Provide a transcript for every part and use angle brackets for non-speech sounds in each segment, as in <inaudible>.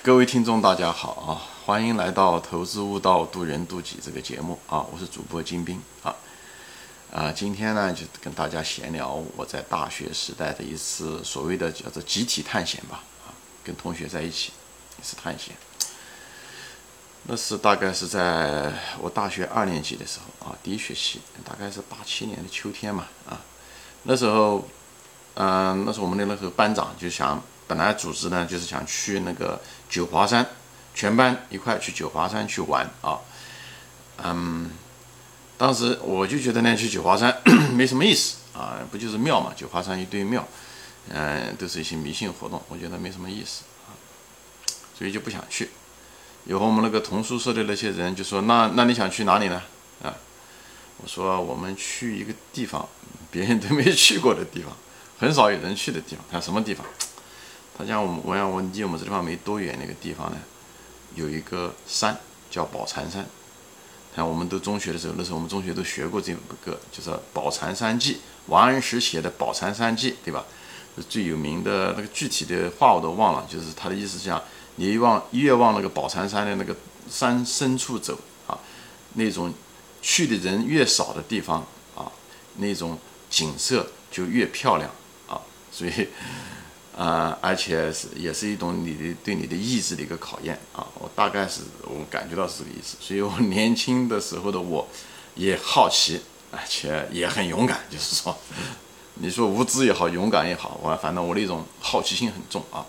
各位听众，大家好啊！欢迎来到《投资悟道，渡人渡己》这个节目啊！我是主播金兵啊啊！今天呢，就跟大家闲聊我在大学时代的一次所谓的叫做集体探险吧啊，跟同学在一起一次探险。那是大概是在我大学二年级的时候啊，第一学期，大概是八七年的秋天嘛啊。那时候，嗯，那时候我们的那个班长就想。本来组织呢就是想去那个九华山，全班一块去九华山去玩啊。嗯，当时我就觉得呢去九华山 <coughs> 没什么意思啊，不就是庙嘛，九华山一堆庙，嗯，都是一些迷信活动，我觉得没什么意思啊，所以就不想去。以后我们那个同宿舍的那些人就说：“那那你想去哪里呢？”啊，我说：“我们去一个地方，别人都没去过的地方，很少有人去的地方。他什么地方？”他讲我们，我讲我离我们这地方没多远，那个地方呢，有一个山叫宝禅山。看我们都中学的时候，那时候我们中学都学过这个，就是《宝禅山记》，王安石写的《宝禅山记》，对吧？最有名的那个具体的话我都忘了，就是他的意思讲，你往越往那个宝禅山的那个山深处走啊，那种去的人越少的地方啊，那种景色就越漂亮啊，所以。啊，而且是也是一种你的对你的意志的一个考验啊！我大概是我感觉到是这个意思，所以我 <laughs> 年轻的时候的我，也好奇，而且也很勇敢。就是说，<laughs> 你说无知也好，勇敢也好，我反正我那种好奇心很重啊，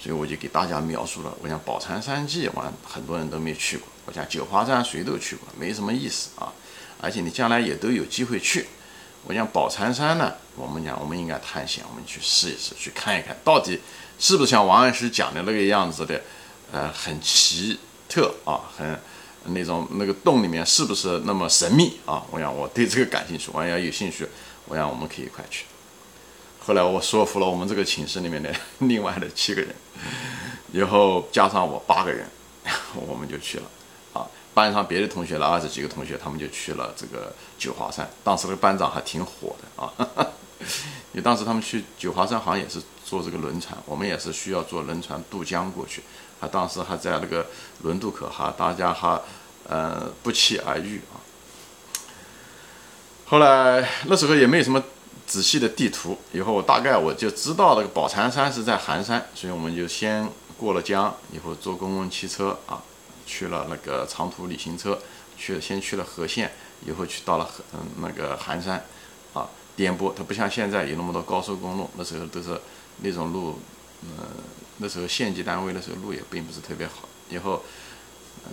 所以我就给大家描述了。我讲宝禅山记，我很多人都没去过。我讲九华山谁都去过，没什么意思啊，而且你将来也都有机会去。我讲宝禅山呢，我们讲我们应该探险，我们去试一试，去看一看到底是不是像王安石讲的那个样子的，呃，很奇特啊，很那种那个洞里面是不是那么神秘啊？我想我对这个感兴趣，我要有兴趣，我想我们可以一块去。后来我说服了我们这个寝室里面的另外的七个人，以后加上我八个人，<laughs> 我们就去了。班上别的同学了二十几个同学，他们就去了这个九华山。当时那个班长还挺火的啊，<laughs> 因为当时他们去九华山好像也是坐这个轮船，我们也是需要坐轮船渡江过去。他当时还在那个轮渡口哈，大家哈呃不期而遇啊。后来那时候也没有什么仔细的地图，以后我大概我就知道那个宝禅山是在寒山，所以我们就先过了江，以后坐公共汽车啊。去了那个长途旅行车，去先去了和县，以后去到了嗯那个寒山，啊颠簸，它不像现在有那么多高速公路，那时候都是那种路，嗯那时候县级单位的时候路也并不是特别好。以后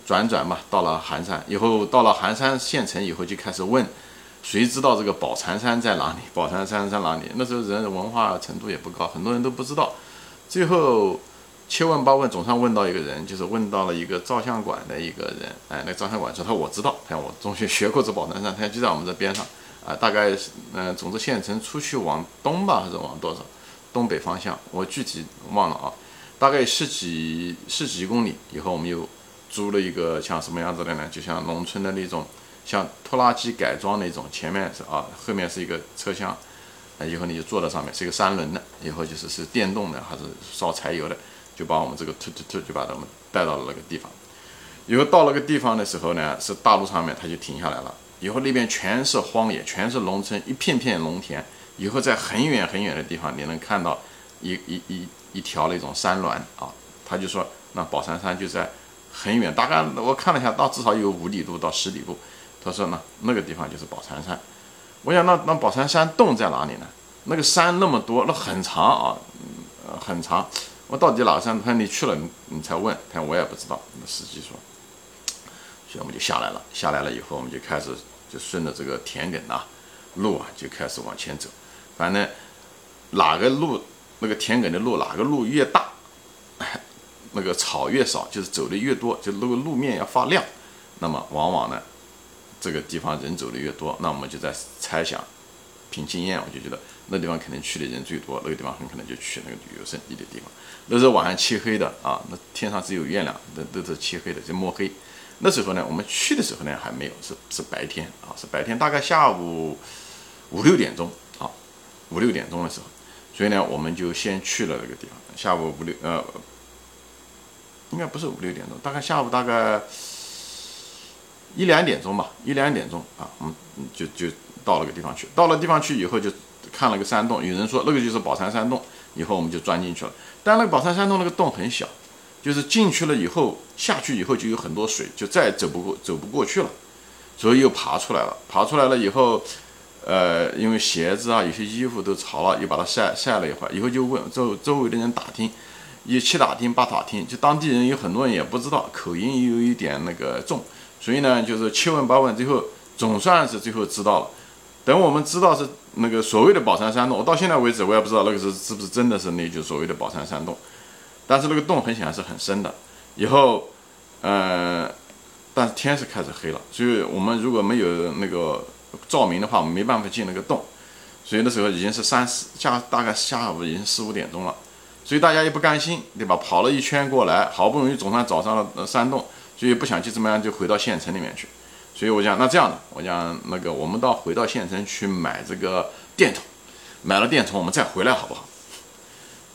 转转嘛，到了寒山，以后到了寒山县城以后就开始问，谁知道这个宝禅山在哪里？宝禅山在哪里？那时候人文化程度也不高，很多人都不知道。最后。七问八问，总算问到一个人，就是问到了一个照相馆的一个人。哎，那照相馆说他我知道，看我中学学过这宝山山，他就在我们这边上。啊，大概是嗯，总之县城出去往东吧，还是往多少？东北方向，我具体忘了啊。大概十几十几公里以后，我们又租了一个像什么样子的呢？就像农村的那种，像拖拉机改装那种，前面是啊，后面是一个车厢，啊，以后你就坐在上面，是一个三轮的，以后就是是电动的还是烧柴油的？就把我们这个突突突就把他们带到了那个地方，以后到那个地方的时候呢，是大路上面，他就停下来了。以后那边全是荒野，全是农村，一片片农田。以后在很远很远的地方，你能看到一一一一条那种山峦啊。他就说，那宝山山就在很远，大概我看了一下，到至少有五里路到十里路。他说呢，那个地方就是宝山山。我想，那那宝山山洞在哪里呢？那个山那么多，那很长啊，呃，很长。我到底哪山？他说你去了，你你才问。他我也不知道。那司机说，所以我们就下来了。下来了以后，我们就开始就顺着这个田埂啊路啊，就开始往前走。反正哪个路那个田埂的路，哪个路越大，<laughs> 那个草越少，就是走的越多，就那个路面要发亮。那么往往呢，这个地方人走的越多，那我们就在猜想。凭经验，我就觉得那地方肯定去的人最多，那个地方很可能就去那个旅游胜地的地方。那时候晚上漆黑的啊，那天上只有月亮，那都是漆黑的，就摸黑。那时候呢，我们去的时候呢还没有，是是白天啊，是白天，大概下午五六点钟啊，五六点钟的时候，所以呢，我们就先去了那个地方。下午五六呃，应该不是五六点钟，大概下午大概一两点钟吧，一两点钟啊，我们就就到了个地方去。到了地方去以后，就看了个山洞，有人说那个就是宝山山洞，以后我们就钻进去了。但那个宝山山洞那个洞很小，就是进去了以后，下去以后就有很多水，就再走不过走不过去了，所以又爬出来了。爬出来了以后。呃，因为鞋子啊，有些衣服都潮了，又把它晒晒了一会儿，以后就问周周围的人打听，一七打听八打听，就当地人有很多人也不知道，口音又有一点那个重，所以呢，就是七问八问，最后总算是最后知道了。等我们知道是那个所谓的宝山山洞，我到现在为止我也不知道那个是是不是真的是那就所谓的宝山山洞，但是那个洞很显然是很深的。以后，呃，但是天是开始黑了，所以我们如果没有那个。照明的话，我们没办法进那个洞，所以那时候已经是三四下，大概下午已经四五点钟了，所以大家也不甘心，对吧？跑了一圈过来，好不容易总算找上了山洞，所以不想就这么样就回到县城里面去。所以我讲，那这样的，我讲那个，我们到回到县城去买这个电筒，买了电筒，我们再回来好不好？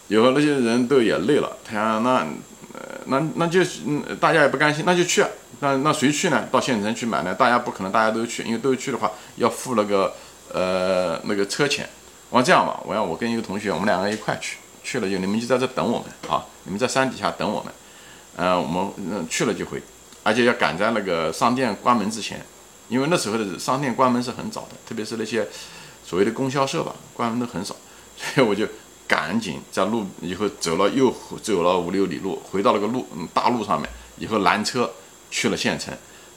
以后那些人都也累了，他讲那。呃，那那就嗯，大家也不甘心，那就去。那那谁去呢？到县城去买呢？大家不可能大家都去，因为都去的话要付那个呃那个车钱。我说这样吧，我要我跟一个同学，我们两个一块去。去了就你们就在这等我们啊，你们在山底下等我们。嗯，我们嗯去了就回，而且要赶在那个商店关门之前，因为那时候的商店关门是很早的，特别是那些所谓的供销社吧，关门都很少，<laughs> 所以我就。赶紧在路以后走了又走了五六里路，回到那个路大路上面，以后拦车去了县城。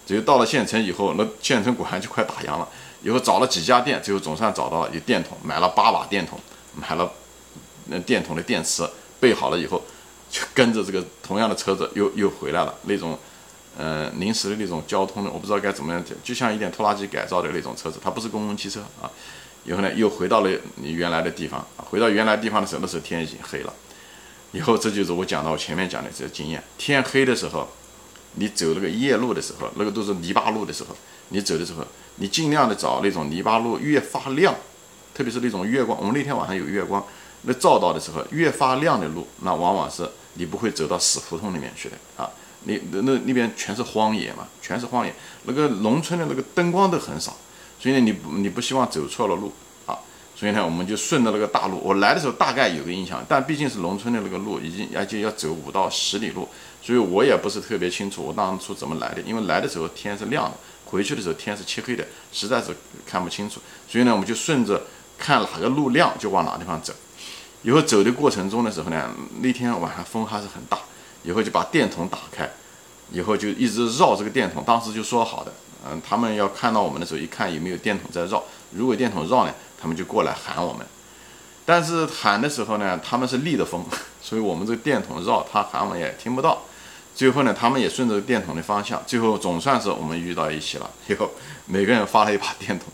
只有到了县城以后，那县城果然就快打烊了。以后找了几家店，最后总算找到了有电筒，买了八瓦电筒，买了那电筒的电池，备好了以后，就跟着这个同样的车子又又回来了。那种嗯临时的那种交通的，我不知道该怎么样，就像一点拖拉机改造的那种车子，它不是公共汽车啊。以后呢，又回到了你原来的地方啊。回到原来地方的时候，那时候天已经黑了。以后这就是我讲到我前面讲的这个经验。天黑的时候，你走那个夜路的时候，那个都是泥巴路的时候，你走的时候，你尽量的找那种泥巴路越发亮，特别是那种月光。我们那天晚上有月光，那照到的时候越发亮的路，那往往是你不会走到死胡同里面去的啊。那那那边全是荒野嘛，全是荒野，那个农村的那个灯光都很少。所以呢，你你不希望走错了路啊，所以呢，我们就顺着那个大路。我来的时候大概有个印象，但毕竟是农村的那个路，已经而且要走五到十里路，所以我也不是特别清楚我当初怎么来的。因为来的时候天是亮的，回去的时候天是漆黑的，实在是看不清楚。所以呢，我们就顺着看哪个路亮就往哪个地方走。以后走的过程中的时候呢，那天晚上风还是很大，以后就把电筒打开，以后就一直绕这个电筒，当时就说好的。嗯，他们要看到我们的时候，一看有没有电筒在绕。如果电筒绕呢，他们就过来喊我们。但是喊的时候呢，他们是逆的风，<laughs> 所以我们这个电筒绕，他喊我们也听不到。最后呢，他们也顺着电筒的方向，最后总算是我们遇到一起了。<laughs> 以后每个人发了一把电筒，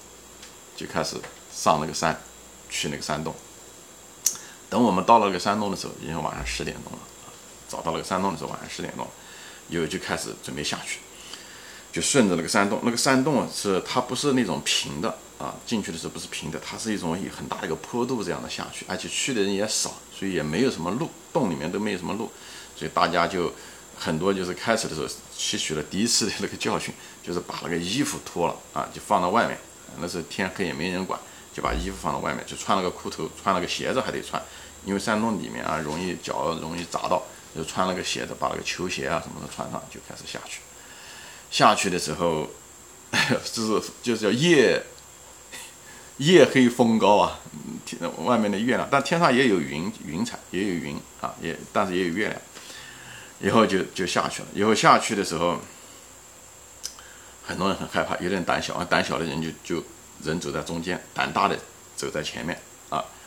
就开始上那个山，去那个山洞。等我们到了那个山洞的时候，已经晚上十点钟了。找到那个山洞的时候，晚上十点钟，有就开始准备下去。就顺着那个山洞，那个山洞是它不是那种平的啊，进去的时候不是平的，它是一种很大的一个坡度这样的下去，而且去的人也少，所以也没有什么路，洞里面都没有什么路，所以大家就很多就是开始的时候吸取了第一次的那个教训，就是把那个衣服脱了啊，就放到外面，那时候天黑也没人管，就把衣服放到外面，就穿了个裤头，穿了个鞋子还得穿，因为山洞里面啊容易脚容易砸到，就穿了个鞋子，把那个球鞋啊什么的穿上，就开始下去。下去的时候，<laughs> 就是就是叫夜夜黑风高啊，天外面的月亮，但天上也有云云彩，也有云啊，也但是也有月亮。以后就就下去了。以后下去的时候，很多人很害怕，有点胆小啊，胆小的人就就人走在中间，胆大的走在前面。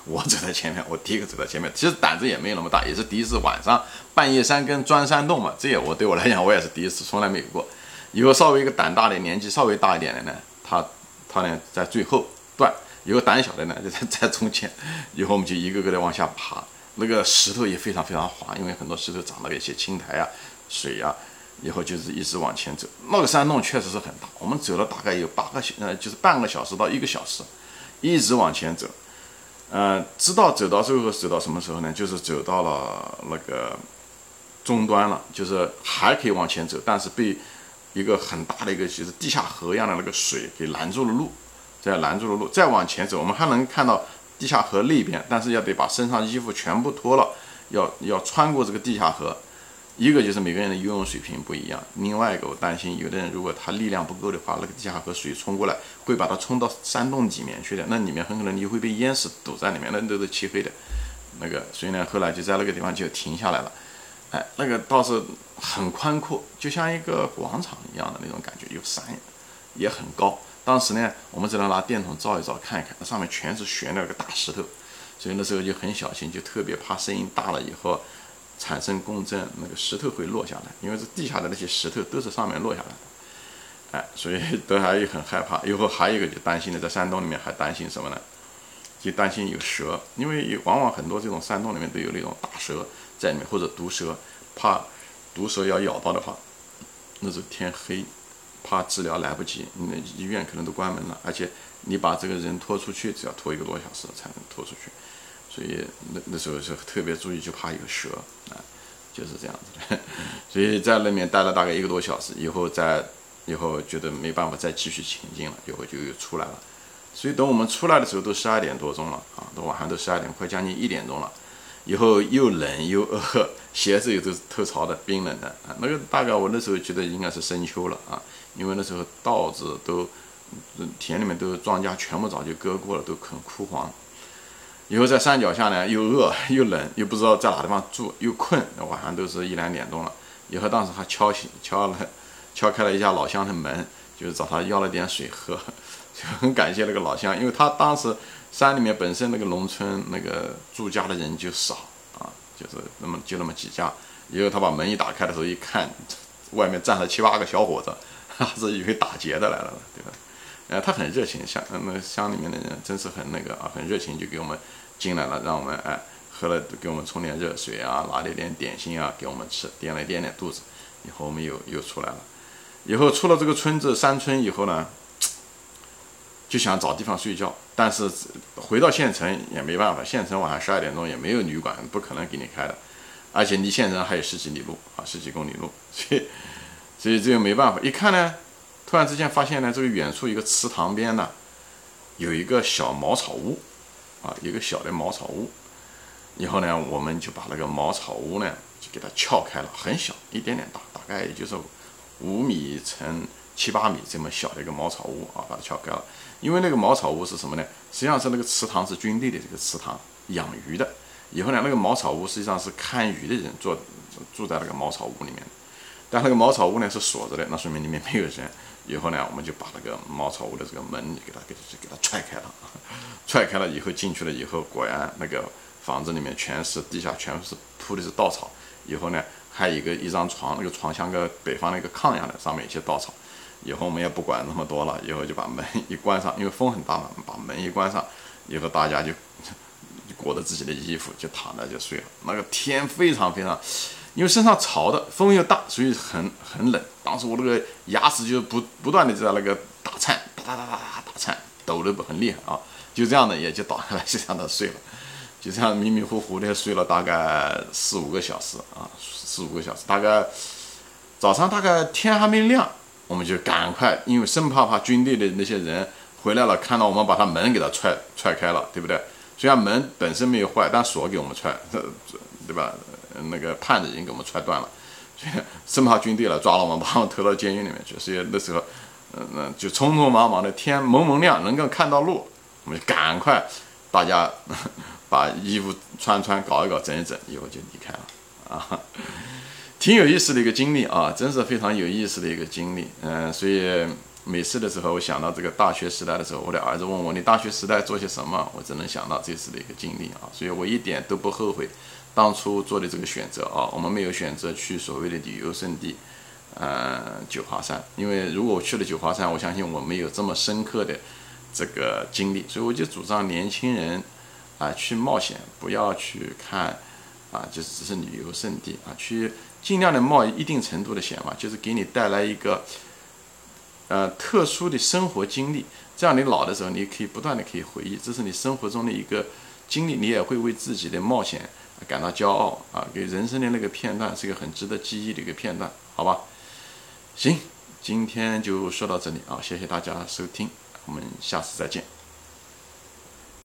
我走在前面，我第一个走在前面。其实胆子也没有那么大，也是第一次晚上半夜三更钻山洞嘛。这也我对我来讲，我也是第一次，从来没有过。以后稍微一个胆大的，年纪稍微大一点的呢，他他呢在最后段；有个胆小的呢就在在中间。以后我们就一个个的往下爬，那个石头也非常非常滑，因为很多石头长了一些青苔啊、水啊。以后就是一直往前走，那个山洞确实是很大，我们走了大概有八个小呃，就是半个小时到一个小时，一直往前走。嗯，知道走到最后走到什么时候呢？就是走到了那个终端了，就是还可以往前走，但是被一个很大的一个就是地下河一样的那个水给拦住了路，再拦住了路，再往前走，我们还能看到地下河那边，但是要得把身上衣服全部脱了，要要穿过这个地下河。一个就是每个人的游泳水平不一样，另外一个我担心有的人如果他力量不够的话，那个地下河水冲过来会把他冲到山洞里面去的，那里面很可能你会被淹死，堵在里面，那都是漆黑的。那个所以呢，后来就在那个地方就停下来了。哎，那个倒是很宽阔，就像一个广场一样的那种感觉，有山也很高。当时呢，我们只能拿电筒照一照，看一看，那上面全是悬那个大石头，所以那时候就很小心，就特别怕声音大了以后。产生共振，那个石头会落下来，因为这地下的那些石头都是上面落下来的，哎，所以都还很害怕。以后还有一个就担心的，在山洞里面还担心什么呢？就担心有蛇，因为往往很多这种山洞里面都有那种大蛇在里面，或者毒蛇，怕毒蛇要咬到的话，那是天黑，怕治疗来不及，那医院可能都关门了，而且你把这个人拖出去，只要拖一个多小时才能拖出去。所以那那时候是特别注意，就怕有蛇啊，就是这样子的。<laughs> 所以在那面待了大概一个多小时，以后在以后觉得没办法再继续前进了，以后就又出来了。所以等我们出来的时候都十二点多钟了啊，到晚上都十二点快将近一点钟了。以后又冷又饿，<laughs> 鞋子也都是透潮的，冰冷的啊。那个大概我那时候觉得应该是深秋了啊，因为那时候稻子都田里面都庄稼全部早就割过了，都很枯黄。以后在山脚下呢，又饿 <laughs> 又冷，又不知道在哪地方住，又困。晚上都是一两点钟了。以后当时还敲醒敲了，<laughs> 敲开了一下老乡的门，就是找他要了点水喝。<laughs> 就很感谢那个老乡，因为他当时山里面本身那个农村那个住家的人就少啊，就是那么就那么几家。以后他把门一打开的时候，一看外面站了七八个小伙子，他是以为打劫的来了，对吧？呃，他很热情，乡那乡里面的人真是很那个啊，很热情，就给我们进来了，让我们哎喝了，给我们冲点热水啊，拿了点点心啊给我们吃，垫了垫点肚子。以后我们又又出来了，以后出了这个村子山村以后呢，就想找地方睡觉，但是回到县城也没办法，县城晚上十二点钟也没有旅馆，不可能给你开的，而且离县城还有十几里路啊，十几公里路，所以所以这个没办法，一看呢。突然之间发现呢，这个远处一个池塘边呢，有一个小茅草屋，啊，一个小的茅草屋。以后呢，我们就把那个茅草屋呢，就给它撬开了，很小，一点点大，大概也就是五米乘七八米这么小的一个茅草屋啊，把它撬开了。因为那个茅草屋是什么呢？实际上是那个池塘是军队的这个池塘，养鱼的。以后呢，那个茅草屋实际上是看鱼的人住住在那个茅草屋里面，但那个茅草屋呢是锁着的，那说明里面没有人。以后呢，我们就把那个茅草屋的这个门给它给给它踹开了，<laughs> 踹开了以后进去了以后，果然那个房子里面全是地下全是铺的是稻草。以后呢，还有一个一张床，那个床像个北方那个炕一样的，上面一些稻草。以后我们也不管那么多了，以后就把门一关上，因为风很大嘛，把门一关上，以后大家就裹着自己的衣服就躺着就睡了。那个天非常非常。因为身上潮的，风又大，所以很很冷。当时我那个牙齿就不不断的在那个打颤，哒哒哒哒哒打颤，抖得很厉害啊。就这样的也就倒下来，就这样的睡了，就这样迷迷糊糊的睡了大概四五个小时啊，四五个小时。大概早上大概天还没亮，我们就赶快，因为生怕怕军队的那些人回来了，看到我们把他门给他踹踹开了，对不对？虽然门本身没有坏，但锁给我们踹，对吧？那个判子已经给我们踹断了，所以生怕军队来抓了我们，把我们投到监狱里面去。所以那时候，嗯，那就匆匆忙忙的，天蒙蒙亮，能够看到路，我们就赶快，大家 <laughs> 把衣服穿穿，搞一搞，整一整，以后就离开了。啊，<laughs> 挺有意思的一个经历啊，真是非常有意思的一个经历。嗯，所以每次的时候，我想到这个大学时代的时候，我的儿子问我你大学时代做些什么，我只能想到这次的一个经历啊，所以我一点都不后悔。当初做的这个选择啊，我们没有选择去所谓的旅游胜地，呃，九华山。因为如果我去了九华山，我相信我没有这么深刻的这个经历，所以我就主张年轻人啊去冒险，不要去看啊，就是只是旅游胜地啊，去尽量的冒一定程度的险嘛，就是给你带来一个呃特殊的生活经历，这样你老的时候你可以不断的可以回忆，这是你生活中的一个经历，你也会为自己的冒险。感到骄傲啊，给人生的那个片段是一个很值得记忆的一个片段，好吧？行，今天就说到这里啊，谢谢大家收听，我们下次再见。